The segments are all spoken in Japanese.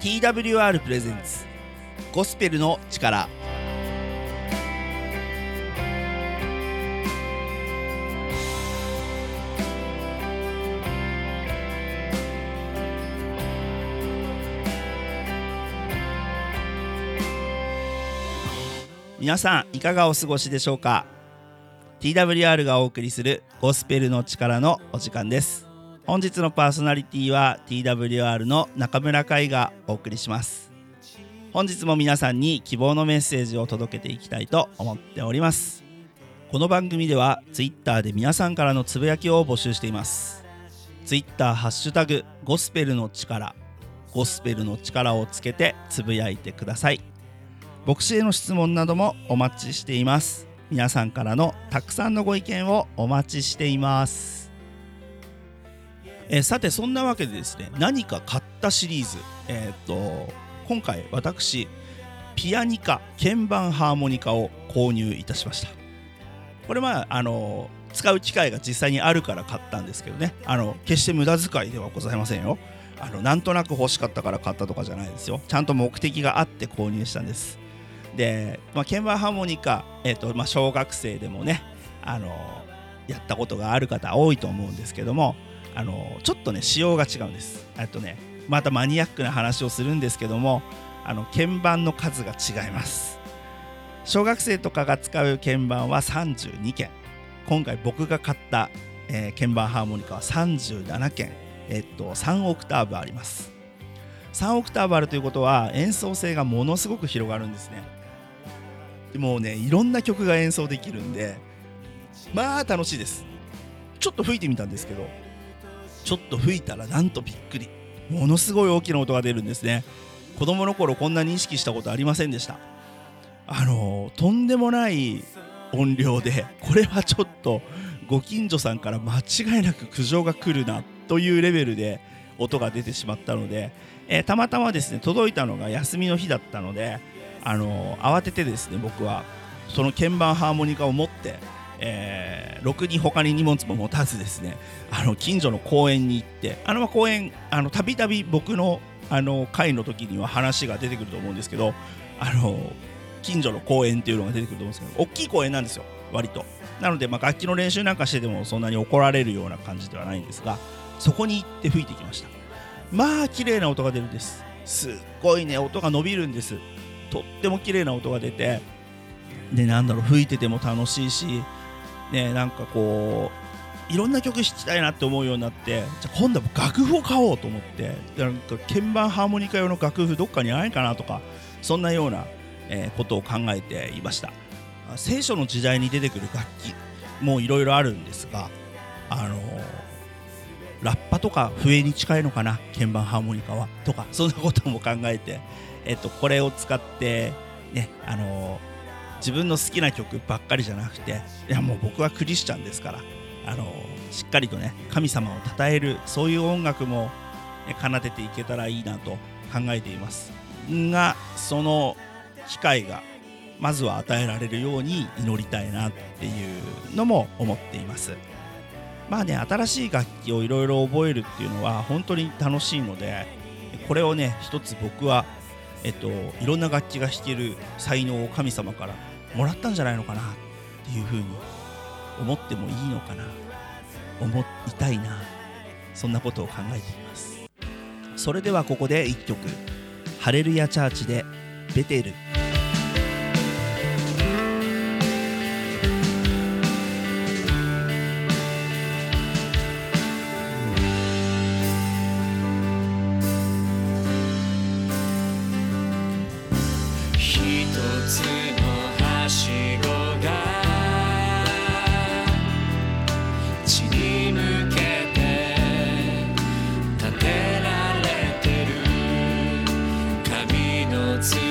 TWR プレゼンツゴスペルの力。皆さんいかがお過ごしでしょうか？TWR がお送りするゴスペルの力のお時間です。本日のパーソナリティは TWR の中村海がお送りします。本日も皆さんに希望のメッセージを届けていきたいと思っております。この番組では Twitter で皆さんからのつぶやきを募集しています。Twitter ハッシュタグゴスペルの力ゴスペルの力をつけてつぶやいてください。牧師への質問などもお待ちしています。皆さんからのたくさんのご意見をお待ちしています。えさてそんなわけでですね何か買ったシリーズえー、っと今回私ピアニカ鍵盤ハーモニカを購入いたしました。これまああの使う機会が実際にあるから買ったんですけどね。あの決して無駄遣いではございませんよ。あのなんとなく欲しかったから買ったとかじゃないですよ。ちゃんと目的があって購入したんです。で、まあ、鍵盤ハーモニカ、えーとまあ、小学生でもね、あのやったことがある方多いと思うんですけども、あのちょっとね仕様が違うんです。とねまたマニアックな話をするんですけどもあの鍵盤の数が違います。小学生とかが使う鍵盤は32件。今回僕が買った、えー、鍵盤ハーモニカは37件。えっと3オクターブあります。3オクターブあるということは演奏性がものすごく広がるんですね。でもうねいろんな曲が演奏できるんでまあ楽しいです。ちょっと吹いてみたんですけどちょっと吹いたらなんとびっくり。ものすごい大きな音が出るんですね。子供の頃こんなに意識したことありませんでした。あのとんでもない音量でこれはちょっとご近所さんから間違いなく苦情が来るなというレベルで音が出てしまったので、えー、たまたまですね届いたのが休みの日だったのであの慌ててですね僕はその鍵盤ハーモニカを持って、えー、ろくに他に荷物も持たずですね。あの近所の公園に行ってあの公園あのたびたび僕のあの会の時には話が出てくると思うんですけどあの近所の公園っていうのが出てくると思うんですけど大きい公園なんですよ割と。なので、まあ、楽器の練習なんかしててもそんなに怒られるような感じではないんですがそこに行って吹いてきました。まあ綺麗な音が出るんです。すっごいね音が伸びるんです。とっても綺麗な音が出てでなんだろう吹いてても楽しいしねなんかこういろんな曲弾きたいなって思うようになってじゃ今度は楽譜を買おうと思ってなんか鍵盤ハーモニカ用の楽譜どっかにないかなとかそんなような、えー、ことを考えていました。聖書の時代に出てくる楽器もいろいろあるんですがあのー、ラッパとか笛に近いのかな？鍵盤ハーモニカは？とかそんなことも考えてえっと、これを使って、ね、あの自分の好きな曲ばっかりじゃなくていやもう僕はクリスチャンですからあのしっかりとね神様を称えるそういう音楽も、奏でていけたらいいなと考えています。がその機会がまずは与えられるように祈りたいなっていうのも思っています。まあね新しい楽器をいろいろ覚えるっていうのは本当に楽しいのでこれをね一つ僕はえっと、いろんな楽器が弾ける才能を神様からもらったんじゃないのかなっていうふうに思ってもいいのかな。思いたいな。そんなことを考えています。それではここで1曲「ハレルヤチャーチ」で「ベテル」guilty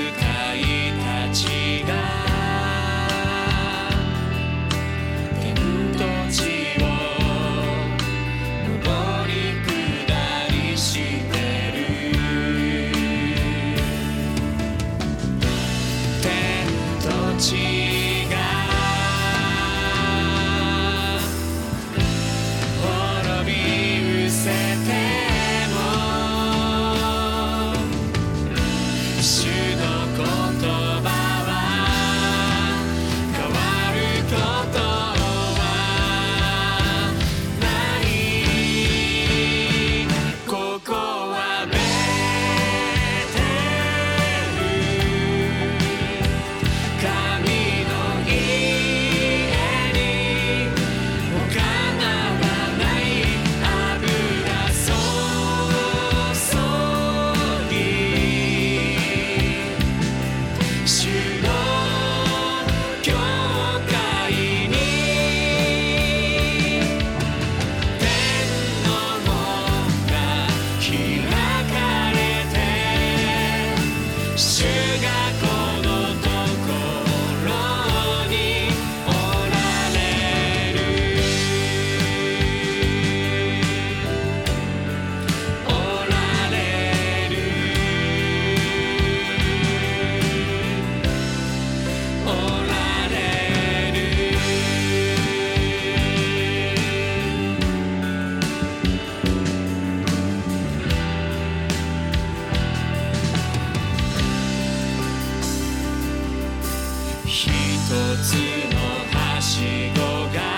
つのはしごが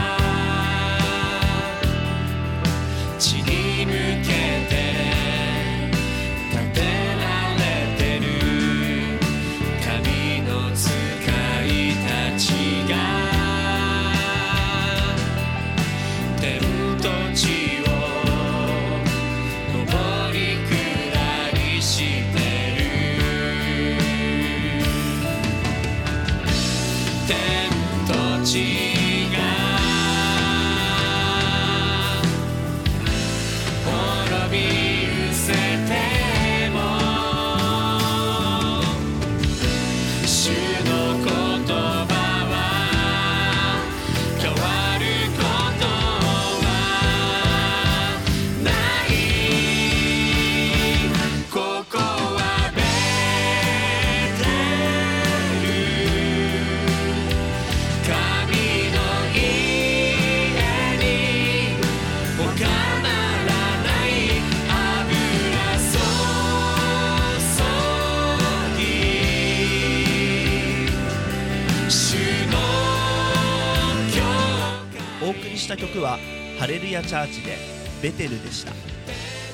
ハレルヤチャーチでベテルでした。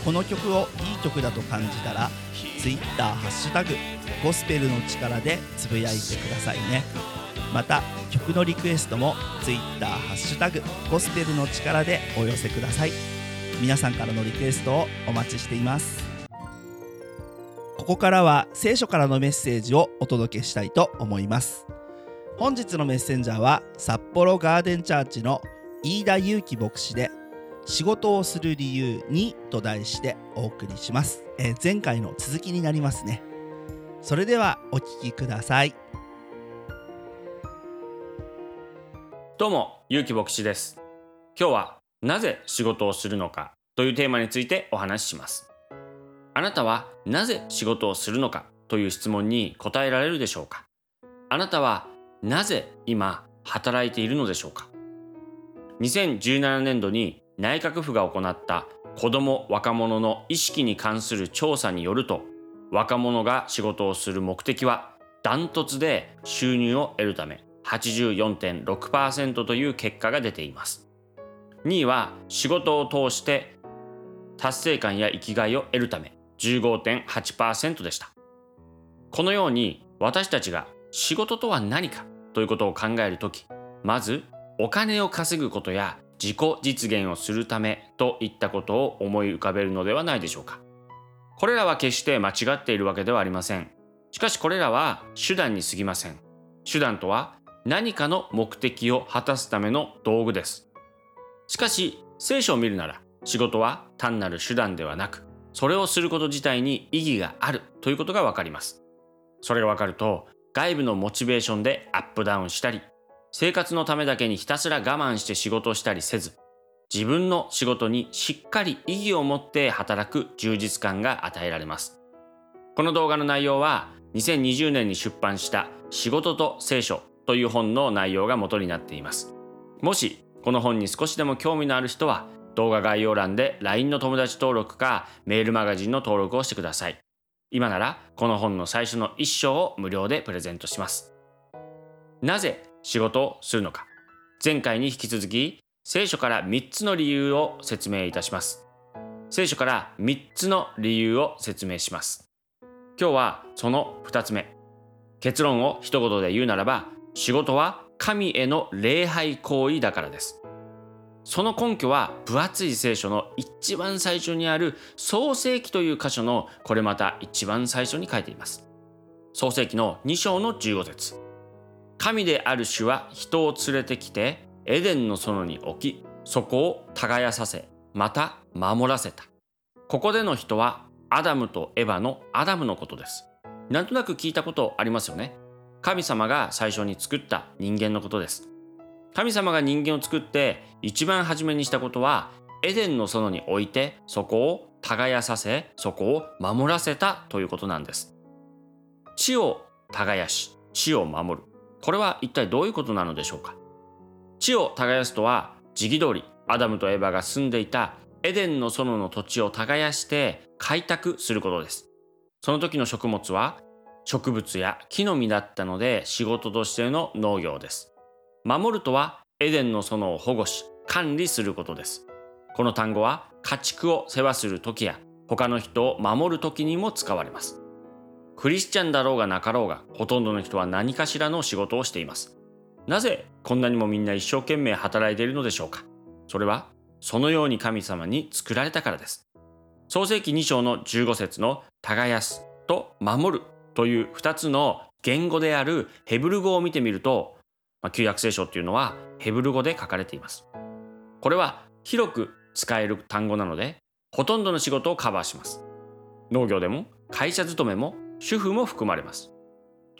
この曲をいい曲だと感じたら Twitter ハッシュタグゴスペルの力でつぶやいてくださいね。また曲のリクエストも Twitter ハッシュタグゴスペルの力でお寄せください。皆さんからのリクエストをお待ちしています。ここからは聖書からのメッセージをお届けしたいと思います。本日のメッセンジャーは札幌ガーデンチャーチの飯田祐樹牧師で仕事をする理由にと題してお送りします、えー前回の続きになりますね。それではお聞きください。どうも、ゆうき牧師です。今日は、なぜ仕事をするのかというテーマについてお話しします。あなたは、なぜ仕事をするのかという質問に答えられるでしょうか。あなたは、なぜ今、働いているのでしょうか。2017年度に内閣府が行った子ども若者の意識に関する調査によると若者が仕事をする目的はダントツで収入を得るため84.6%という結果が出ています。2位は仕事を通して達成感や生きがいを得るため15.8%でした。このように私たちが仕事とは何かということを考えるときまずお金を稼ぐことや自己実現をするためといったことを思い浮かべるのではないでしょうか。これらは決して間違っているわけではありません。しかしこれらは手段に過ぎません。手段とは何かの目的を果たすための道具です。しかし聖書を見るなら仕事は単なる手段ではなくそれをすること自体に意義があるということがわかります。それがわかると外部のモチベーションでアップダウンしたり生活のためだけにひたすら我慢して仕事をしたりせず自分の仕事にしっかり意義を持って働く充実感が与えられます。この動画の内容は2020年に出版した仕事と聖書という本の内容が元になっています。もしこの本に少しでも興味のある人は動画概要欄で LINE の友達登録かメールマガジンの登録をしてください。今ならこの本の最初の一章を無料でプレゼントします。なぜ仕事をするのか。前回に引き続き聖書から3つの理由を説明いたします。聖書から3つの理由を説明します。今日はその2つ目。結論を一言で言うならば仕事は神への礼拝行為だからです。その根拠は分厚い聖書の一番最初にある創世記という箇所のこれまた一番最初に書いています。創世記の2章の15節。神である主は人を連れてきてエデンの園に置きそこを耕させまた守らせた。ここでの人はアダムとエヴァのアダムのことです。なんとなく聞いたことありますよね。神様が最初に作った人間のことです。神様が人間を作って一番初めにしたことはエデンの園に置いてそこを耕させそこを守らせたということなんです。地を耕し地を守る。これは一体どういうことなのでしょうか？地を耕すとは時期通りアダムとエバが住んでいたエデンの園の土地を耕して開拓することです。その時の食物は植物や木の実だったので仕事としての農業です。守るとはエデンの園を保護し管理することです。この単語は家畜を世話する時や他の人を守る時にも使われます。クリスチャンだろうがなかろうがほとんどの人は何かしらの仕事をしています。なぜこんなにもみんな一生懸命働いているのでしょうか？それはそのように神様に作られたからです。創世記2章の15節の耕すと守るという2つの言語であるヘブル語を見てみると、まあ、旧約聖書っていうのはヘブル語で書かれています。これは広く使える単語なのでほとんどの仕事をカバーします。農業でも会社勤めも主婦も含まれます。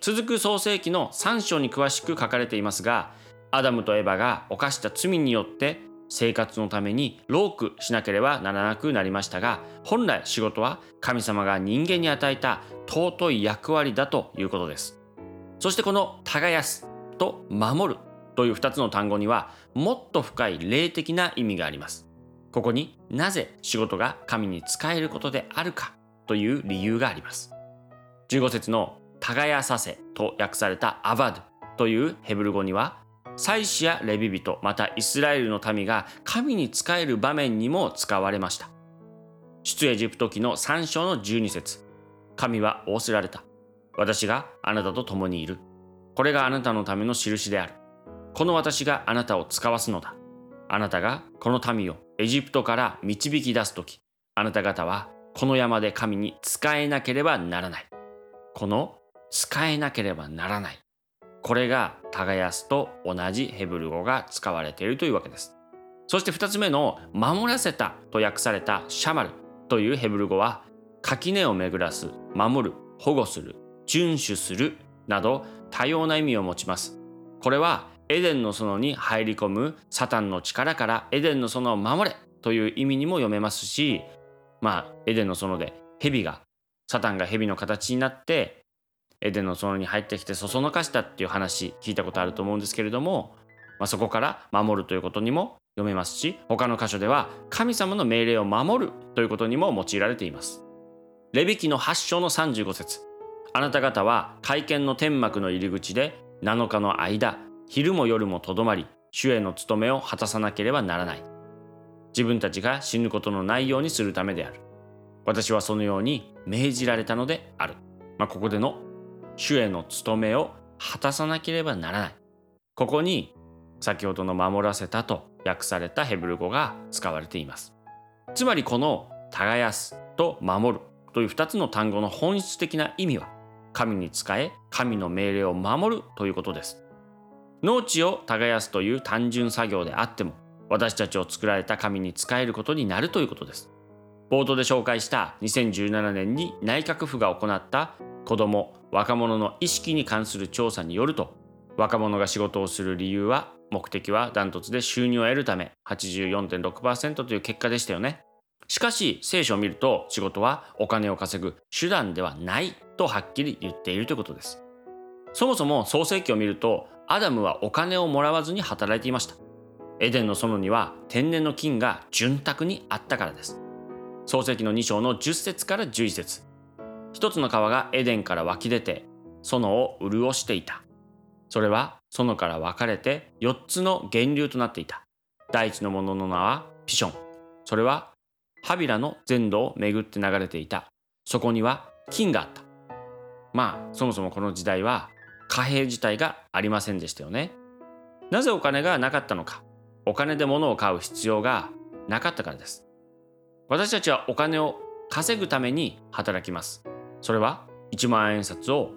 続く創世記の3章に詳しく書かれていますがアダムとエバが犯した罪によって生活のために労苦しなければならなくなりましたが本来仕事は神様が人間に与えた尊い役割だということです。そしてこの耕すと守るという2つの単語にはもっと深い霊的な意味があります。ここになぜ仕事が神に仕えることであるかという理由があります。15節の耕させと訳されたアバドというヘブル語には祭司やレビ人またイスラエルの民が神に仕える場面にも使われました。出エジプト記の3章の12節。神は仰せられた私があなたと共にいる。これがあなたのための印である。この私があなたを使わすのだ。あなたがこの民をエジプトから導き出す時。あなた方はこの山で神に仕えなければならない。この使えなければならない。これが耕すと同じヘブル語が使われているというわけです。そして2つ目の守らせたと訳されたシャマルというヘブル語は垣根を巡らす守る保護する遵守するなど多様な意味を持ちます。これはエデンの園に入り込むサタンの力からエデンの園を守れという意味にも読めますしまあエデンの園で蛇がサタンが蛇の形になってエデンの園に入ってきてそそのかしたっていう話聞いたことあると思うんですけれども、まあ、そこから守るということにも読めますし他の箇所では神様の命令を守るということにも用いられています。レビキの8章の35節。あなた方は会見の天幕の入り口で7日の間昼も夜もとどまり主への務めを果たさなければならない。自分たちが死ぬことのないようにするためである。私はそのように命じられたのである、まあ、ここでの主への務めを果たさなければならない。ここに先ほどの守らせたと訳されたヘブル語が使われています。つまりこの耕すと守るという2つの単語の本質的な意味は神に仕え神の命令を守るということです。農地を耕すという単純作業であっても私たちを作られた神に仕えることになるということです。冒頭で紹介した2017年に内閣府が行った子ども若者の意識に関する調査によると若者が仕事をする理由は目的はダントツで収入を得るため84.6%という結果でしたよね。しかし聖書を見ると仕事はお金を稼ぐ手段ではないとはっきり言っているということです。そもそも創世記を見るとアダムはお金をもらわずに働いていました。エデンの園には天然の金が潤沢にあったからです。創世記の2章の10節から11節。一つの川がエデンから湧き出て園を潤していた。それは園から分かれて4つの源流となっていた。第一のものの名はピション。それはハビラの全土を巡って流れていた。そこには金があった。まあそもそもこの時代は貨幣自体がありませんでしたよね。なぜお金がなかったのか。お金で物を買う必要がなかったからです。私たちはお金を稼ぐために働きます。それは1万円札を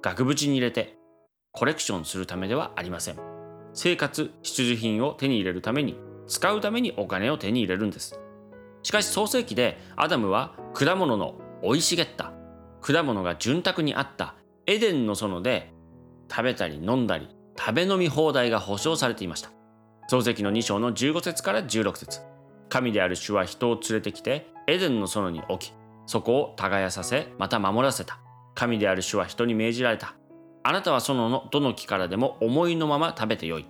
額縁に入れてコレクションするためではありません。生活必需品を手に入れるために使うためにお金を手に入れるんです。しかし創世記でアダムは果物の生い茂った果物が潤沢にあったエデンの園で食べたり飲んだり食べ飲み放題が保証されていました。創世記の2章の15節から16節。神である主は人を連れてきてエデンの園に置きそこを耕させまた守らせた。神である主は人に命じられた。あなたは園のどの木からでも思いのまま食べてよい。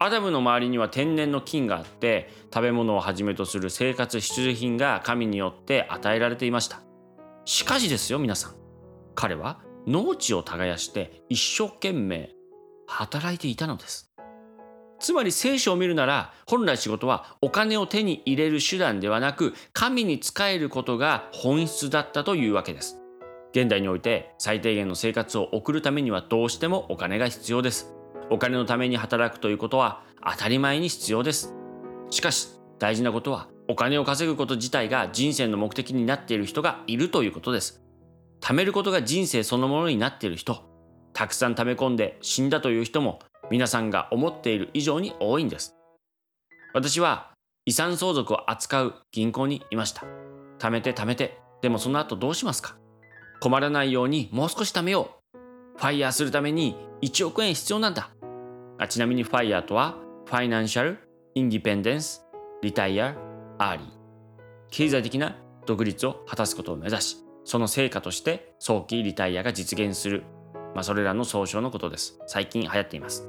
アダムの周りには天然の菌があって食べ物をはじめとする生活必需品が神によって与えられていました。しかしですよ皆さん。彼は農地を耕して一生懸命働いていたのです。つまり聖書を見るなら本来仕事はお金を手に入れる手段ではなく神に仕えることが本質だったというわけです。現代において最低限の生活を送るためにはどうしてもお金が必要です。お金のために働くということは当たり前に必要です。しかし大事なことはお金を稼ぐこと自体が人生の目的になっている人がいるということです。貯めることが人生そのものになっている人。たくさん貯め込んで死んだという人も皆さんが思っている以上に多いんです。私は遺産相続を扱う銀行にいました。貯めて貯めてでもその後どうしますか？困らないようにもう少し貯めよう。ファイヤーするために1億円必要なんだ。あちなみに FIRE とは Financial Independence Retire Early 経済的な独立を果たすことを目指しその成果として早期リタイアが実現する。まあそれらの総称のことです。最近流行っています。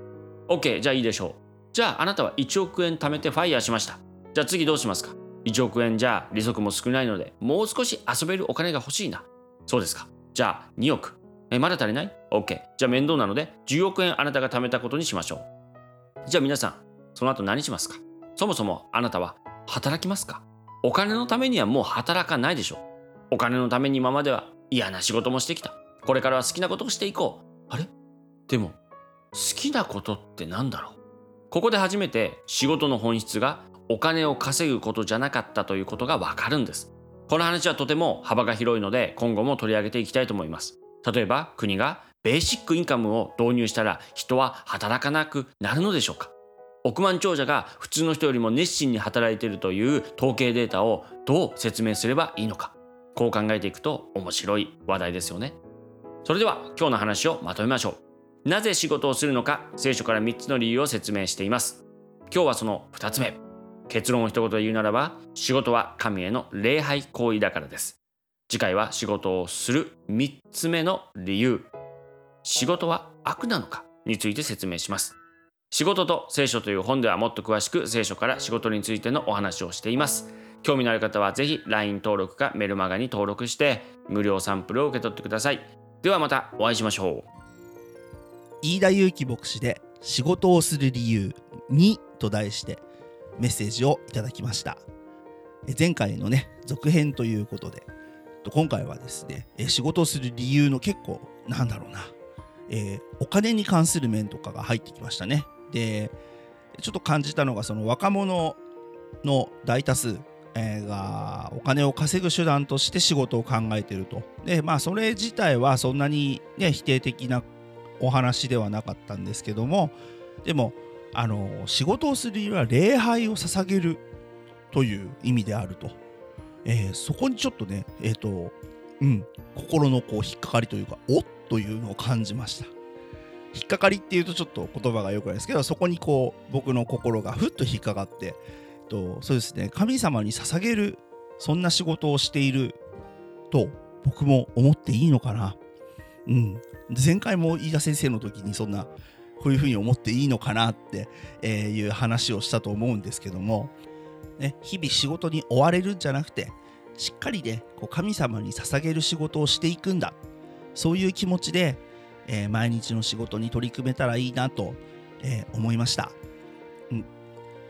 OK じゃあいいでしょう。じゃああなたは1億円貯めて FIRE しました。じゃあ次どうしますか？1億円じゃあ利息も少ないのでもう少し遊べるお金が欲しいな。そうですか。じゃあ2億。えまだ足りない ?OK じゃあ面倒なので10億円あなたが貯めたことにしましょう。じゃあ皆さんその後何しますか？そもそもあなたは働きますか？お金のためにはもう働かないでしょお金のために今までは嫌な仕事もしてきた。これからは好きなことをしていこう。あれ？でも好きなことって何だろう？ここで初めて仕事の本質がお金を稼ぐことじゃなかったということがわかるんです。この話はとても幅が広いので今後も取り上げていきたいと思います。例えば国がベーシックインカムを導入したら人は働かなくなるのでしょうか？億万長者が普通の人よりも熱心に働いているという統計データをどう説明すればいいのか？こう考えていくと面白い話題ですよね。それでは今日の話をまとめましょう。なぜ仕事をするのか聖書から3つの理由を説明しています。今日はその2つ目。結論を一言で言うならば仕事は神への礼拝行為だからです。次回は仕事をする3つ目の理由。仕事は悪なのか？について説明します。仕事と聖書という本ではもっと詳しく聖書から仕事についてのお話をしています。興味のある方はぜひ LINE 登録かメルマガに登録して無料サンプルを受け取ってください。ではまたお会いしましょう。飯田祐希牧師で仕事をする理由2と題してメッセージをいただきました。前回のね続編ということで今回はですね仕事をする理由の結構なんだろうな、えーお金に関する面とかが入ってきましたね。でちょっと感じたのがその若者の大多数がお金を稼ぐ手段として仕事を考えていると。でまあそれ自体はそんなにね否定的なお話ではなかったんですけどもでもあの仕事をする理由は礼拝を捧げるという意味であると、えーそこにちょっとねえっ、とうん心のこう引っかかりというかおっというのを感じました。引っかかりっていうとちょっと言葉が良くないですけどそこにこう僕の心がふっと引っかかってえっとそうですね神様に捧げるそんな仕事をしていると僕も思っていいのかな。うん。前回も飯田先生の時にそんなこういうふうに思っていいのかなっていう話をしたと思うんですけども、ね、日々仕事に追われるんじゃなくてしっかりねこう神様に捧げる仕事をしていくんだ。そういう気持ちで、えー毎日の仕事に取り組めたらいいなと、えー思いました、うん、こ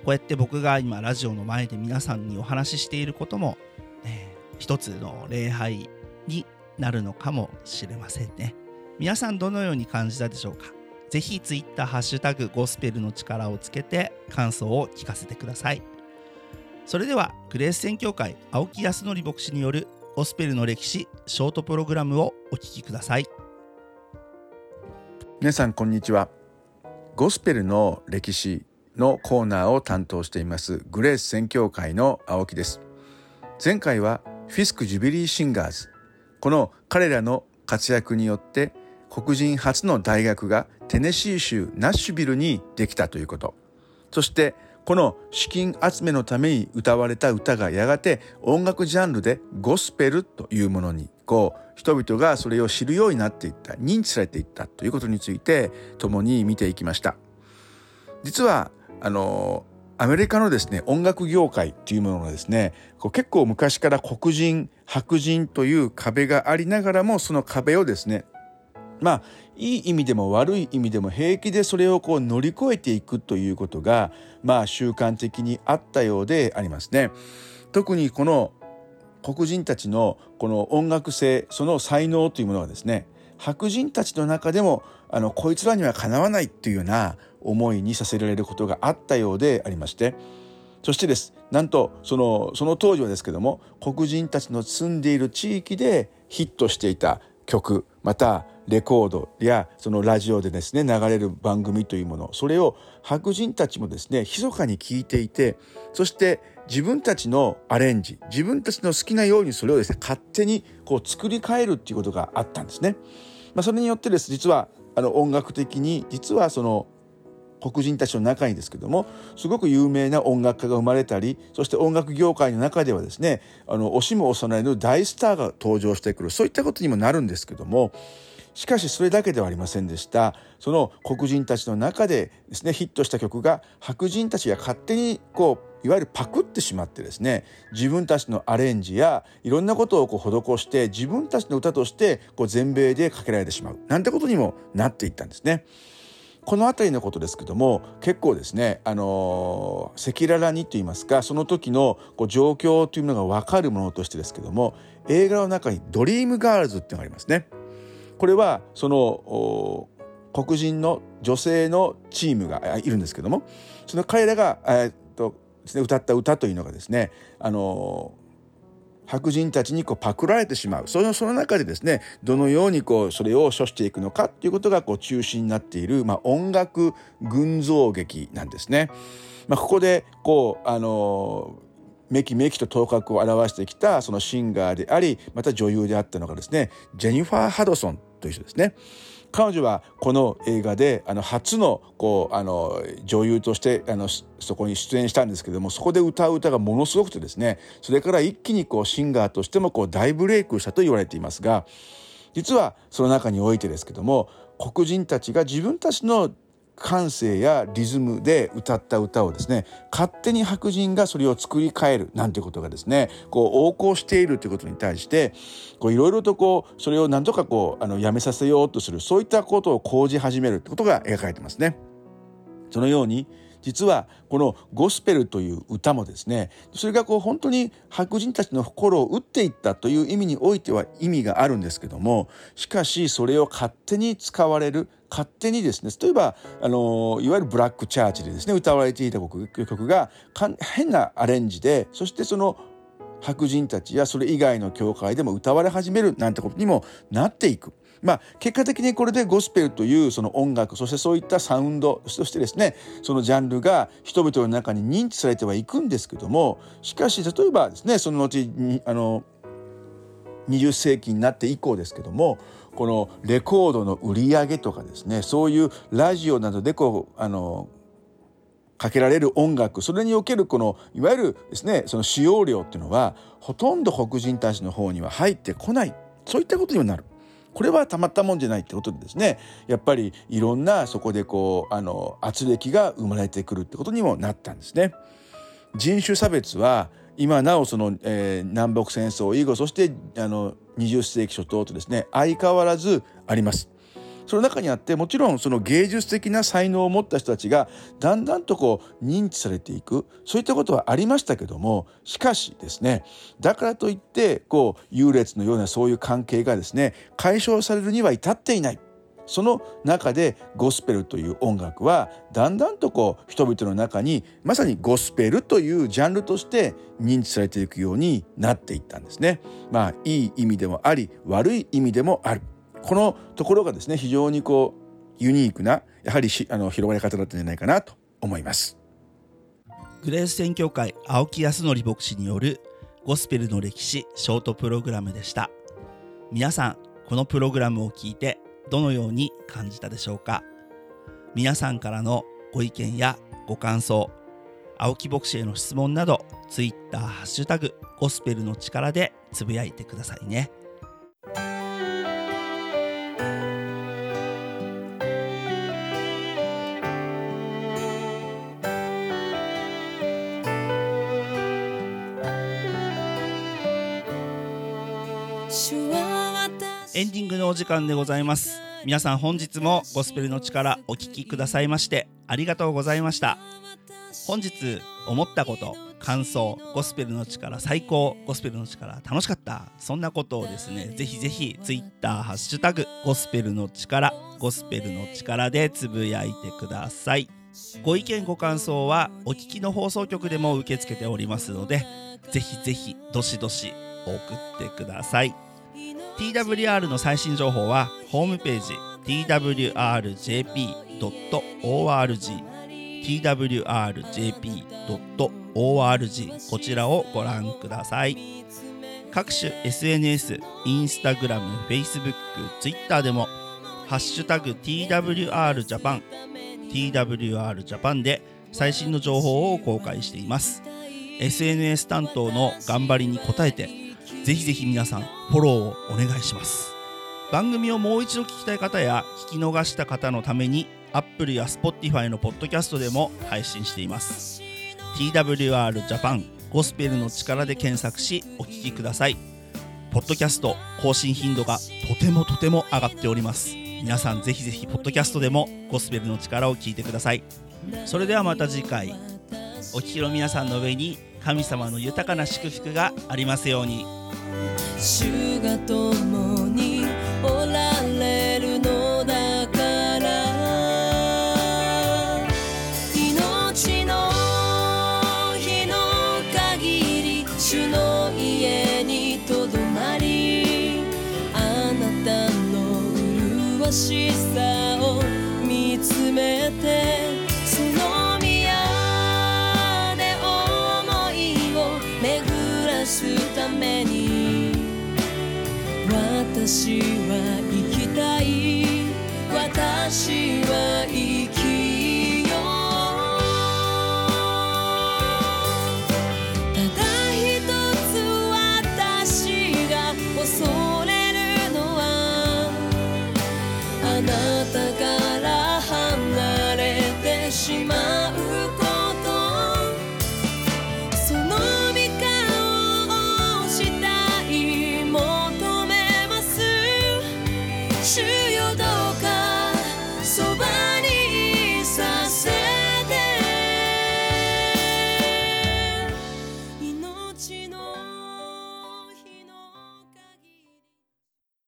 うやって僕が今ラジオの前で皆さんにお話ししていることも、えー一つの礼拝になるのかもしれませんね。皆さんどのように感じたでしょうか？ぜひツイッターハッシュタグゴスペルの力をつけて感想を聞かせてください。それではグレース宣教会青木康則牧師によるゴスペルの歴史ショートプログラムをお聞きください。皆さんこんにちは。ゴスペルの歴史のコーナーを担当していますグレース宣教会の青木です。前回はフィスク・ジュビリー・シンガーズ。この彼らの活躍によって黒人初の大学がテネシー州ナッシュビルにできたということ。そしてこの資金集めのために歌われた歌がやがて音楽ジャンルでゴスペルというものにこう人々がそれを知るようになっていった認知されていったということについて共に見ていきました。実はあのアメリカのですね音楽業界っていうものがですねこう結構昔から黒人白人という壁がありながらもその壁をですねまあいい意味でも悪い意味でも平気でそれをこう乗り越えていくということがまあ習慣的にあったようでありますね。特にこの黒人たちのこの音楽性その才能というものはですね白人たちの中でもあのこいつらにはかなわないっていうような思いにさせられることがあったようでありましてそしてですなんとそのその当時はですけども黒人たちの住んでいる地域でヒットしていた曲またレコードやそのラジオでですね流れる番組というものそれを白人たちもですね密かに聞いていてそして自分たちのアレンジ自分たちの好きなようにそれをですね勝手にこう作り変えるっていうことがあったんですね。まあ、それによってです実はあの音楽的に実はその黒人たちの中にですけどもすごく有名な音楽家が生まれたりそして音楽業界の中ではですねあの惜しむ恐れぬ大スターが登場してくるそういったことにもなるんですけどもしかしそれだけではありませんでしたその黒人たちの中でですねヒットした曲が白人たちが勝手にこういわゆるパクってしまってですね自分たちのアレンジやいろんなことをこう施して自分たちの歌としてこう全米でかけられてしまうなんてことにもなっていったんですね。この辺りのことですけども結構ですねあの赤裸々にと言いますかその時のこう状況というのが分かるものとしてですけども映画の中に「ドリームガールズ」っていうのがありますね。これはその黒人の女性のチームがいるんですけどもその彼らが、えー、っとですね、歌った歌というのがですねあの白人たちにこうパクられてしまうそのその中でですねどのようにこうそれを処していくのかっていうことがこう中心になっている、まあ、音楽群像劇なんですね。まあ、ここでこうあのめきめきと頭角を現してきたそのシンガーでありまた女優であったのがですねジェニファー・ハドソンという人ですね。彼女はこの映画であの初のこうあの女優としてあのそこに出演したんですけどもそこで歌う歌がものすごくてですねそれから一気にこうシンガーとしてもこう大ブレイクしたと言われていますが実はその中においてですけども黒人たちが自分たちの感性やリズムで歌った歌をですね勝手に白人がそれを作り変えるなんてことがですねこう横行しているということに対していろいろとこうそれを何とかこうあのやめさせようとするそういったことを講じ始めるってことが描かれてますね。そのように実はこのゴスペルという歌もですねそれがこう本当に白人たちの心を打っていったという意味においては意味があるんですけどもしかしそれを勝手に使われる勝手にですね例えばあのいわゆるブラックチャーチでですね歌われていた曲が変なアレンジでそしてその白人たちやそれ以外の教会でも歌われ始めるなんてことにもなっていく。まあ、結果的にこれでゴスペルというその音楽そしてそういったサウンドそしてですねそのジャンルが人々の中に認知されてはいくんですけどもしかし例えばですねその後にあの20世紀になって以降ですけどもこのレコードの売り上げとかですねそういうラジオなどでこうあのかけられる音楽それにおけるこのいわゆるですねその使用量っていうのはほとんど黒人たちの方には入ってこないそういったことにもなる。これはたまったもんじゃないってことでですねやっぱりいろんなそこでこうあの圧力が生まれてくるってことにもなったんですね。人種差別は今なおその、えー、南北戦争以後そしてあの20世紀初頭とですね相変わらずあります。その中にあってもちろんその芸術的な才能を持った人たちがだんだんとこう認知されていくそういったことはありましたけどもしかしですねだからといってこう優劣のようなそういう関係がですね解消されるには至っていない。その中でゴスペルという音楽はだんだんとこう人々の中にまさにゴスペルというジャンルとして認知されていくようになっていったんですね。まあいい意味でもあり悪い意味でもある。このところがですね非常にこうユニークなやはりあの広がり方だったんじゃないかなと思います。グレース宣教会青木康則牧師によるゴスペルの歴史ショートプログラムでした。皆さんこのプログラムを聞いてどのように感じたでしょうか？皆さんからのご意見やご感想青木牧師への質問などツイッターハッシュタグゴスペルの力でつぶやいてくださいね。エンディングのお時間でございます。皆さん本日もゴスペルの力お聞きくださいましてありがとうございました。本日思ったこと感想ゴスペルの力最高ゴスペルの力楽しかった。そんなことをですねぜひぜひツイッターハッシュタグゴスペルの力ゴスペルの力でつぶやいてください。ご意見ご感想はお聞きの放送局でも受け付けておりますのでぜひぜひどしどし送ってください。TWR の最新情報はホームページ twrjp.org twrjp.org こちらをご覧ください。各種 SNS、インスタグラム、Facebook、Twitter でもハッシュタグ TWRJAPAN TWRJAPAN で最新の情報を公開しています。SNS 担当の頑張りに応えてぜひぜひ皆さんフォローをお願いします。番組をもう一度聞きたい方や聞き逃した方のために Apple や Spotify のポッドキャストでも配信しています。TWR Japan ゴスペルの力で検索しお聞きください。ポッドキャスト更新頻度がとてもとても上がっております。皆さんぜひぜひポッドキャストでもゴスペルの力を聞いてください。それではまた次回お聞きの皆さんの上に神様の豊かな祝福がありますように。主が共におられるのだから。命の日の限り主の家にとどまりあなたの麗しさを見つめて。私は